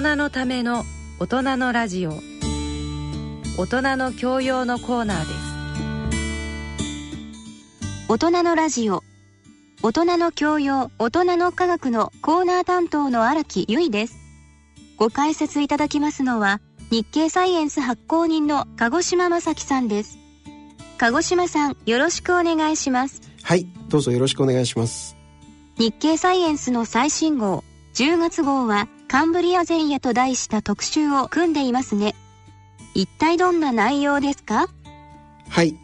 人のための大人のラジオ。大人の教養のコーナーです。大人のラジオ。大人の教養。大人の科学のコーナー担当の荒木由衣です。ご解説いただきますのは日経サイエンス発行人の鹿児島正樹さんです。鹿児島さんよろしくお願いします。はいどうぞよろしくお願いします。日経サイエンスの最新号10月号はカンブリア前夜と題した特集を組んでいますね。一体どんな内容ですか？はい。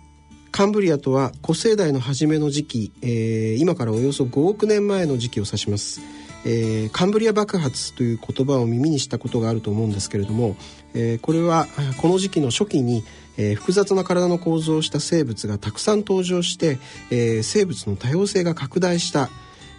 カンブリアとは古生代の初めの時期、えー、今からおよそ5億年前の時期を指します、えー、カンブリア爆発という言葉を耳にしたことがあると思うんですけれども、えー、これはこの時期の初期に、えー、複雑な体の構造をした生物がたくさん登場して、え、生物の多様性が拡大した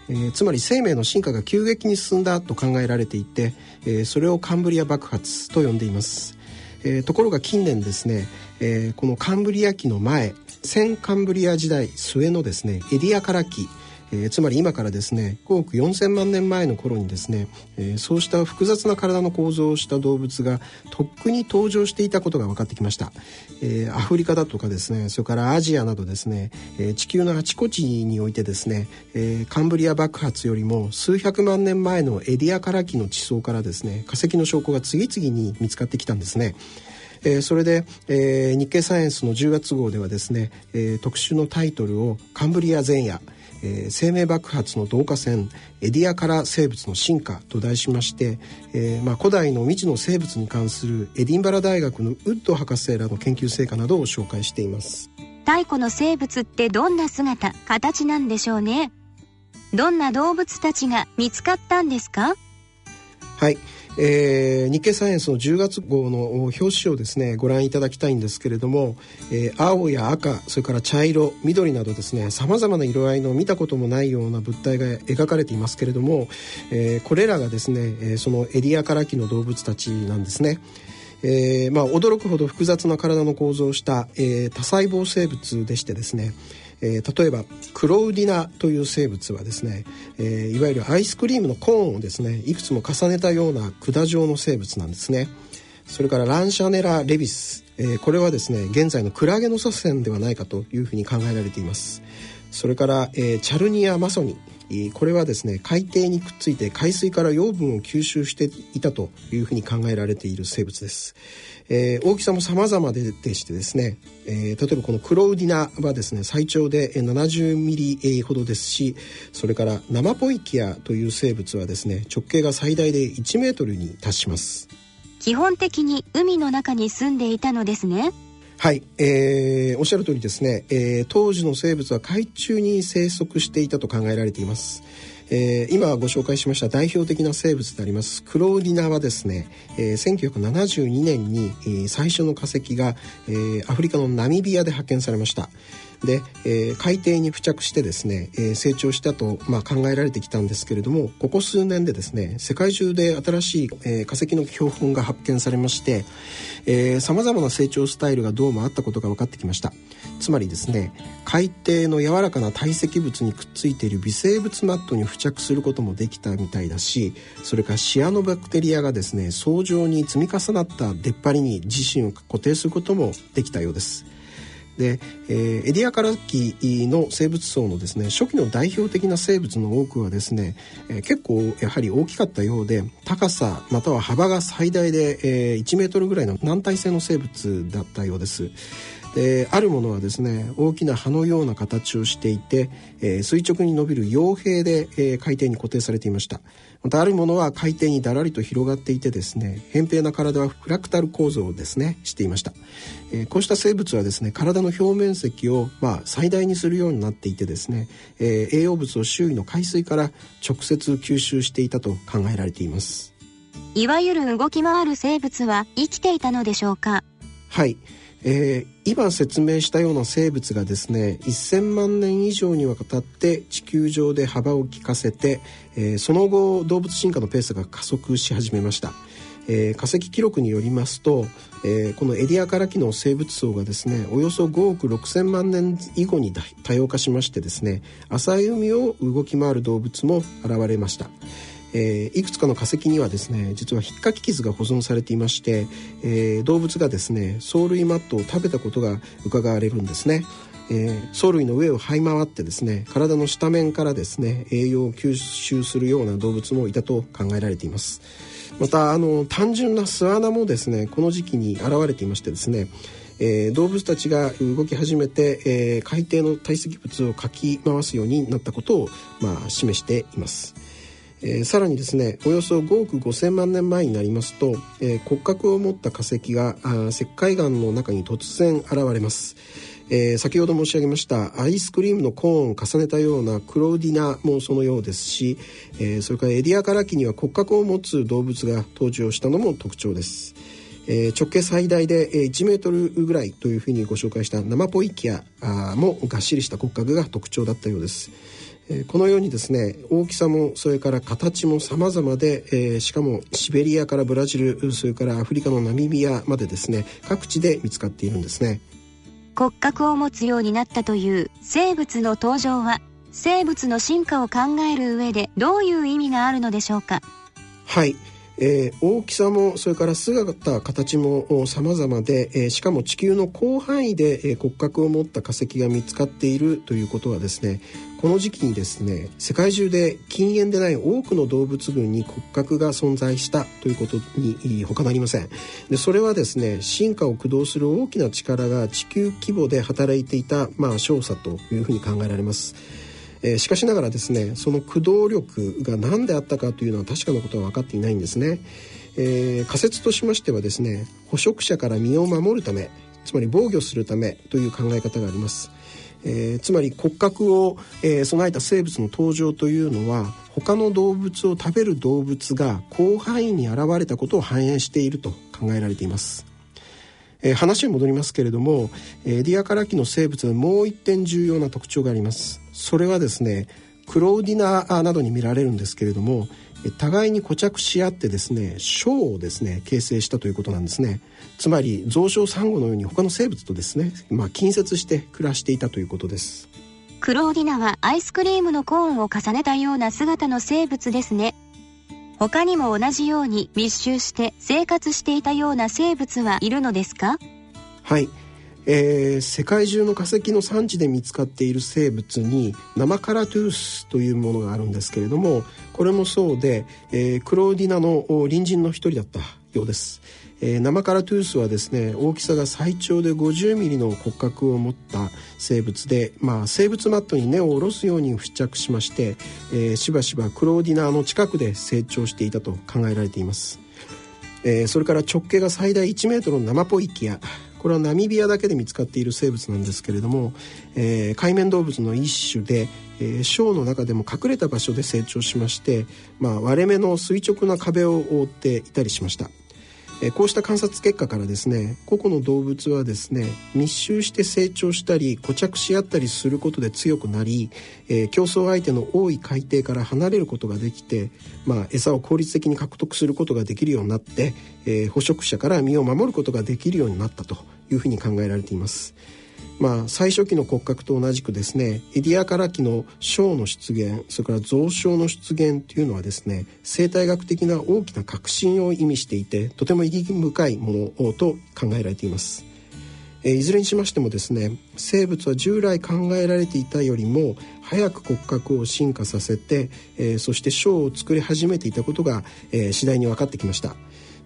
えー、つまり生命の進化が急激に進んだと考えられていて、えー、それをカンブリア爆発と呼んでいます、えー、ところが近年ですね、えこのカンブリア紀の前先カンブリア時代末のですねエディアカラ紀えー、つまり今からですね5億4,000万年前の頃にですね、えー、そうした複雑な体の構造をした動物がとっくに登場していたことが分かってきました、えー、アフリカだとかですねそれからアジアなどですね、え地球のあちこちにおいてですね、えカンブリア爆発よりも数百万年前のエディアカラ紀の地層からですね化石の証拠が次々に見つかってきたんですね。えー、それで、えー、日経サイエンスの10月号ではですね、えー、特集のタイトルを「カンブリア前夜」えー、生命爆発の導火線エディアから生物の進化と題しまして、えーまあ、古代の未知の生物に関するエディンバラ大学のウッド博士らの研究成果などを紹介しています。太古の生物ってどんな姿形なんでしょうね。どんな動物たちが見つかったんですか？はいえー、日経サイエンスの10月号の表紙をですねご覧いただきたいんですけれども、えー、青や赤それから茶色緑などですねさまざまな色合いの見たこともないような物体が描かれていますけれども、えー、これらがですね、そのエリアカラ紀の動物たちなんですね。えーまあ、驚くほど複雑な体の構造をした、えー、多細胞生物でしてですねえー、例えばクロウディナという生物はですね、えー、いわゆるアイスクリームのコーンをですねいくつも重ねたような管状の生物なんですね。それからランシャネラ・レビス、えー、これはですね現在のクラゲの祖先ではないかというふうに考えられています。それから、えー、チャルニア・マソニこれはですね海底にくっついて海水から養分を吸収していたというふうに考えられている生物です、えー、大きさも様々ででしてですね、えー、例えばこのクロウディナはですね最長で70ミリほどですしそれからナマポイキアという生物はですね直径が最大で1メートルに達します基本的に海の中に住んでいたのですねはい、えー、おっしゃる通りですね、えー、当時の生物は海中に生息していたと考えられています。えー、今ご紹介しました代表的な生物でありますクローディナはですね、えー、1972年に、えー、最初の化石が、えー、アフリカのナミビアで発見されました。で、えー、海底に付着してですね、えー、成長したと、まあ、考えられてきたんですけれどもここ数年でですね世界中で新しい、えー、化石の標本が発見されましてさまざまな成長スタイルがどうもあったことが分かってきました。つまりですね海底の柔らかな堆積物にくっついている微生物マットに付着することもできたみたいだしそれからシアノバクテリアがですね層状に積み重なった出っ張りに自身を固定することもできたようです。で、えー、エディアカラキの生物層のですね初期の代表的な生物の多くはですね、えー、結構やはり大きかったようで高さまたは幅が最大で、えー、1メートルぐらいの軟体性の生物だったようです。であるものはですね大きな葉のような形をしていて、えー、垂直に伸びる葉柄で、えー、海底に固定されていましたまたあるものは海底にだらりと広がっていてですね扁平な体はフラクタル構造をですねしていました、えー、こうした生物はですね体の表面積を、まあ、最大にするようになっていてですね、えー、栄養物を周囲の海水から直接吸収していたと考えられています。いわゆる動き回る生物は生きていたのでしょうか？はいえー、今説明したような生物がですね1,000万年以上にわたって地球上で幅を利かせて、えー、その後動物進化のペースが加速し始めました。えー、化石記録によりますと、え、このエディアカラ紀の生物層がですねおよそ5億6,000万年以後に多様化しましてですね浅い海を動き回る動物も現れました。えー、いくつかの化石にはですね実は引っかき傷が保存されていまして、えー、動物がですね藻類マットを食べたことが伺われるんですね。えー、藻類の上を這い回ってですね体の下面からですね栄養を吸収するような動物もいたと考えられていますまたあの単純な巣穴もですねこの時期に現れていましてですねえー、動物たちが動き始めて、えー、海底の堆積物をかき回すようになったことを、まあ、示しています。えー、さらにですねおよそ5億5,000万年前になりますと、えー、骨格を持った化石があ石灰岩の中に突然現れます。えー、先ほど申し上げましたアイスクリームのコーンを重ねたようなクローディナもそのようですし、えー、それからエディアカラキには骨格を持つ動物が登場したのも特徴です。えー、直径最大で1メートルぐらいというふうにご紹介したナマポイキアもがっしりした骨格が特徴だったようです。このようにですね大きさもそれから形も様々で、えー、しかもシベリアからブラジルそれからアフリカのナミビアまでですね各地で見つかっているんですね。骨格を持つようになったという生物の登場は生物の進化を考える上でどういう意味があるのでしょうか？はいえー、大きさもそれから姿形も様々で、えー、しかも地球の広範囲で、えー、骨格を持った化石が見つかっているということはですねこの時期にですね世界中で禁煙でない多くの動物群に骨格が存在したということに他なりません。でそれはですね進化を駆動する大きな力が地球規模で働いていた、まあ、少佐というふうに考えられます。えー、しかしながらですねその駆動力が何であったかというのは確かなことは分かっていないんですね、えー、仮説としましてはですね捕食者から身を守るためつまり防御するためという考え方がありますえー、つまり骨格を、えー、備えた生物の登場というのは他の動物を食べる動物が広範囲に現れたことを反映していると考えられています。えー、話に戻りますけれども、えー、ディアカラキの生物はもう一点重要な特徴があります。それはですねクローディナなどに見られるんですけれども互いに固着し合ってですね小をですね形成したということなんですね。つまり増殖サンゴのように他の生物とですね、まあ、近接して暮らしていたということです。クローディナはアイスクリームのコーンを重ねたような姿の生物ですね。他にも同じように密集して生活していたような生物はいるのですか？はい。えー、世界中の化石の産地で見つかっている生物にナマカラトゥースというものがあるんですけれどもこれもそうで、えー、クローディナの隣人の一人だったようです。えー、ナマカラトゥースはですね大きさが最長で50ミリの骨格を持った生物で、まあ、生物マットに根を下ろすように付着しまして、えー、しばしばクローディナーの近くで成長していたと考えられています、えー、それから直径が最大1メートルのナマポイキア。これはナミビアだけで見つかっている生物なんですけれども、えー、海面動物の一種で、えー、ショーの中でも隠れた場所で成長しまして、まあ、割れ目の垂直な壁を覆っていたりしました。えこうした観察結果からですね個々の動物はですね密集して成長したり固着し合ったりすることで強くなり、えー、競争相手の多い海底から離れることができて、まあ、餌を効率的に獲得することができるようになって、えー、捕食者から身を守ることができるようになったというふうに考えられています。まあ、最初期の骨格と同じくですねエディアカラ期の小の出現それから増床の出現というのはですね生態学的な大きな革新を意味していてとても意義深いものと考えられています。えいずれにしましてもですね生物は従来考えられていたよりも早く骨格を進化させて、え、そして小を作り始めていたことが、え、次第に分かってきました。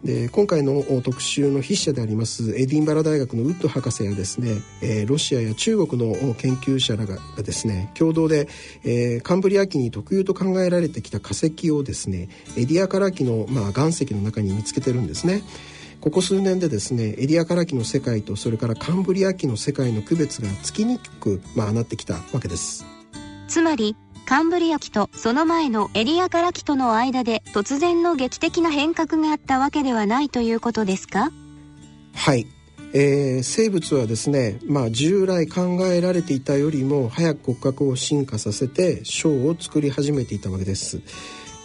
で今回の特集の筆者でありますエディンバラ大学のウッド博士やですね、えー、ロシアや中国の研究者らがですね共同で、えー、カンブリア紀に特有と考えられてきた化石をですねエディアカラ紀の、まあ、岩石の中に見つけてるんですね。ここ数年でですねエディアカラ紀の世界とそれからカンブリア紀の世界の区別がつきにくく、まあ、なってきたわけです。つまりカンブリア紀とその前のエリアカラ紀との間で突然の劇的な変革があったわけではないということですか？はい、えー、生物はですね、まあ、従来考えられていたよりも早く骨格を進化させて小を作り始めていたわけです。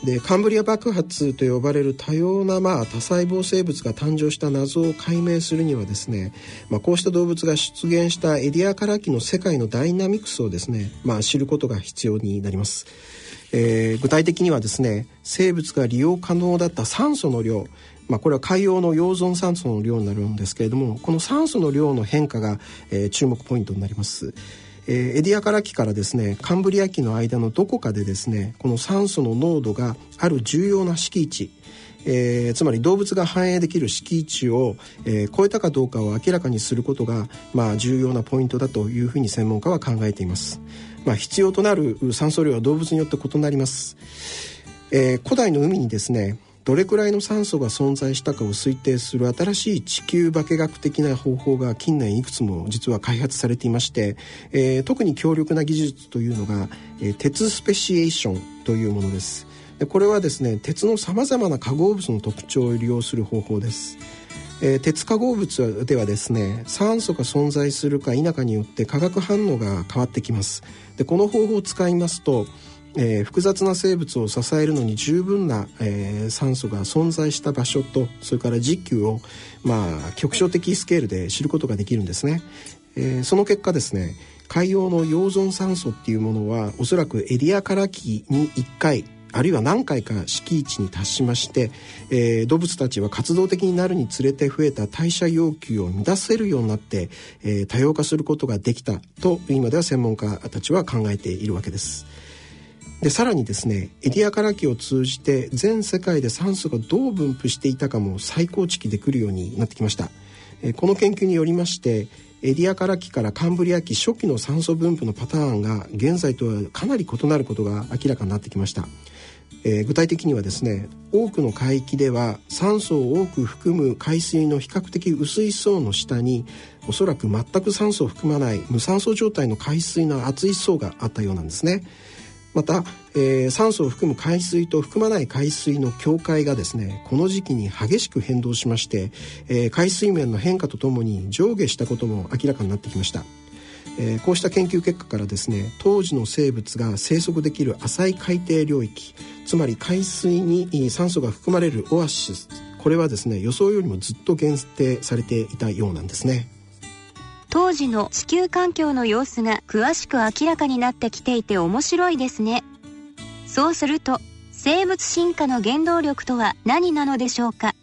でカンブリア爆発と呼ばれる多様な、まあ、多細胞生物が誕生した謎を解明するにはですね、まあ、こうした動物が出現したエディアカラ紀の世界のダイナミクスをですね、まあ、知ることが必要になります。えー、具体的にはですね生物が利用可能だった酸素の量まあ、これは海洋の溶存酸素の量になるんですけれどもこの酸素の量の変化が、えー、注目ポイントになります。えー、エディアカラ紀からですねカンブリア紀の間のどこかでですねこの酸素の濃度がある重要な敷地えー、つまり動物が繁栄できる敷地を、えー、超えたかどうかを明らかにすることが、まあ、重要なポイントだというふうに専門家は考えています。まあ、必要となる酸素量は動物によって異なります。えー、古代の海にですねどれくらいの酸素が存在したかを推定する新しい地球化学的な方法が近年いくつも実は開発されていまして、えー、特に強力な技術というのが、えー、鉄スペシエーションというものです。でこれはですね鉄のさまざまな化合物の特徴を利用する方法です。えー、鉄化合物ではですね酸素が存在するか否かによって化学反応が変わってきます。でこの方法を使いますとえー、複雑な生物を支えるのに十分な、えー、酸素が存在した場所とそれから時給を、まあ、局所的スケールで知ることができるんですね。えー、その結果ですね海洋の溶存酸素っていうものはおそらくエリアから期に1回あるいは何回か敷地に達しまして、えー、動物たちは活動的になるにつれて増えた代謝要求を満たせるようになって、えー、多様化することができたと今では専門家たちは考えているわけです。でさらにですねエディアカラ紀を通じて全世界で酸素がどう分布していたかも再構築できるようになってきました。この研究によりましてエディアカラ紀からカンブリア紀初期の酸素分布のパターンが現在とはかなり異なることが明らかになってきました、えー、具体的にはですね多くの海域では酸素を多く含む海水の比較的薄い層の下におそらく全く酸素を含まない無酸素状態の海水の厚い層があったようなんですね。また、えー、酸素を含む海水と含まない海水の境界がですねこの時期に激しく変動しまして、えー、海水面の変化とともに上下したことも明らかになってきました。えー、こうした研究結果からですね当時の生物が生息できる浅い海底領域つまり海水に酸素が含まれるオアシスこれはですね予想よりもずっと限定されていたようなんですね。当時の地球環境の様子が詳しく明らかになってきていて面白いですね。そうすると、生物進化の原動力とは何なのでしょうか？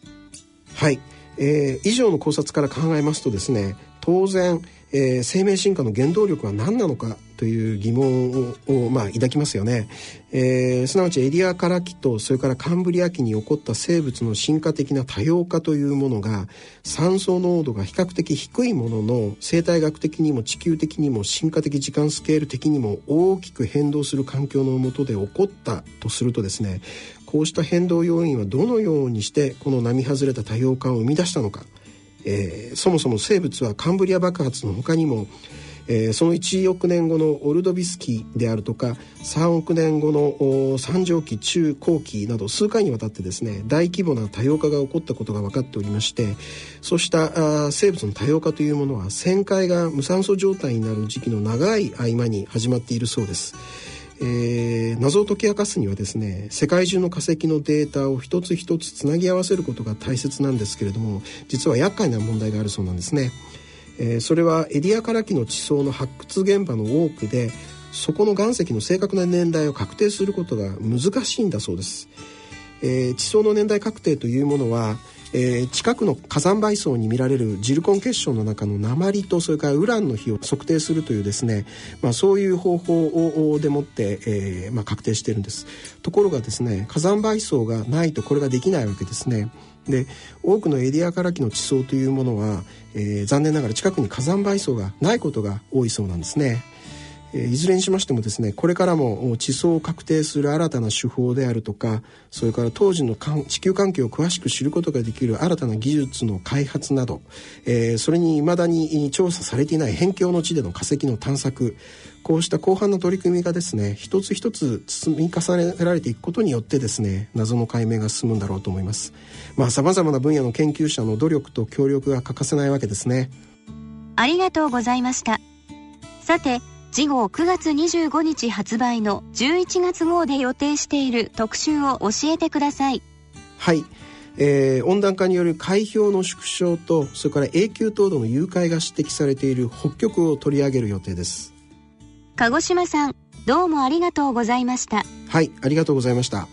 はい、えー、以上の考察から考えますとですね当然、えー、生命進化の原動力は何なのかという疑問をまあ、抱きますよね、えー、すなわちエリアから期とそれからカンブリア紀に起こった生物の進化的な多様化というものが酸素濃度が比較的低いものの生態学的にも地球的にも進化的時間スケール的にも大きく変動する環境の下で起こったとするとですねこうした変動要因はどのようにしてこの並外れた多様化を生み出したのか、えー、そもそも生物はカンブリア爆発の他にもえー、その1億年後のオルドビス期であるとか3億年後の三畳紀中後期など数回にわたってですね大規模な多様化が起こったことが分かっておりましてそうした生物の多様化というものは旋回が無酸素状態になる時期の長い合間に始まっているそうです。えー、謎を解き明かすにはですね世界中の化石のデータを一つ一つつなぎ合わせることが大切なんですけれども実は厄介な問題があるそうなんですね。えー、それはエリアから木の地層の発掘現場の多くでそこの岩石の正確な年代を確定することが難しいんだそうです、えー、地層の年代確定というものは、えー、近くの火山灰層に見られるジルコン結晶の中の鉛とそれからウランの比を測定するというですね、まあ、そういう方法をでもって、えーまあ、確定してるんですところがですね火山灰層がないとこれができないわけですねで多くのエリアから紀の地層というものは、えー、残念ながら近くに火山灰層がないことが多いそうなんですね。いずれにしましてもですねこれからも地層を確定する新たな手法であるとかそれから当時の地球環境を詳しく知ることができる新たな技術の開発など、えー、それに未だに調査されていない辺境の地での化石の探索こうした広範な取り組みがですね一つ一つ積み重ねられていくことによってですね謎の解明が進むんだろうと思います。まあ様々な分野の研究者の努力と協力が欠かせないわけですね。ありがとうございました。さて次号9月25日発売の11月号で予定している特集を教えてくださいはいえー、温暖化による海氷の縮小とそれから永久凍土の融解が指摘されている北極を取り上げる予定です鹿児島さんどうもありがとうございました。はい、ありがとうございました。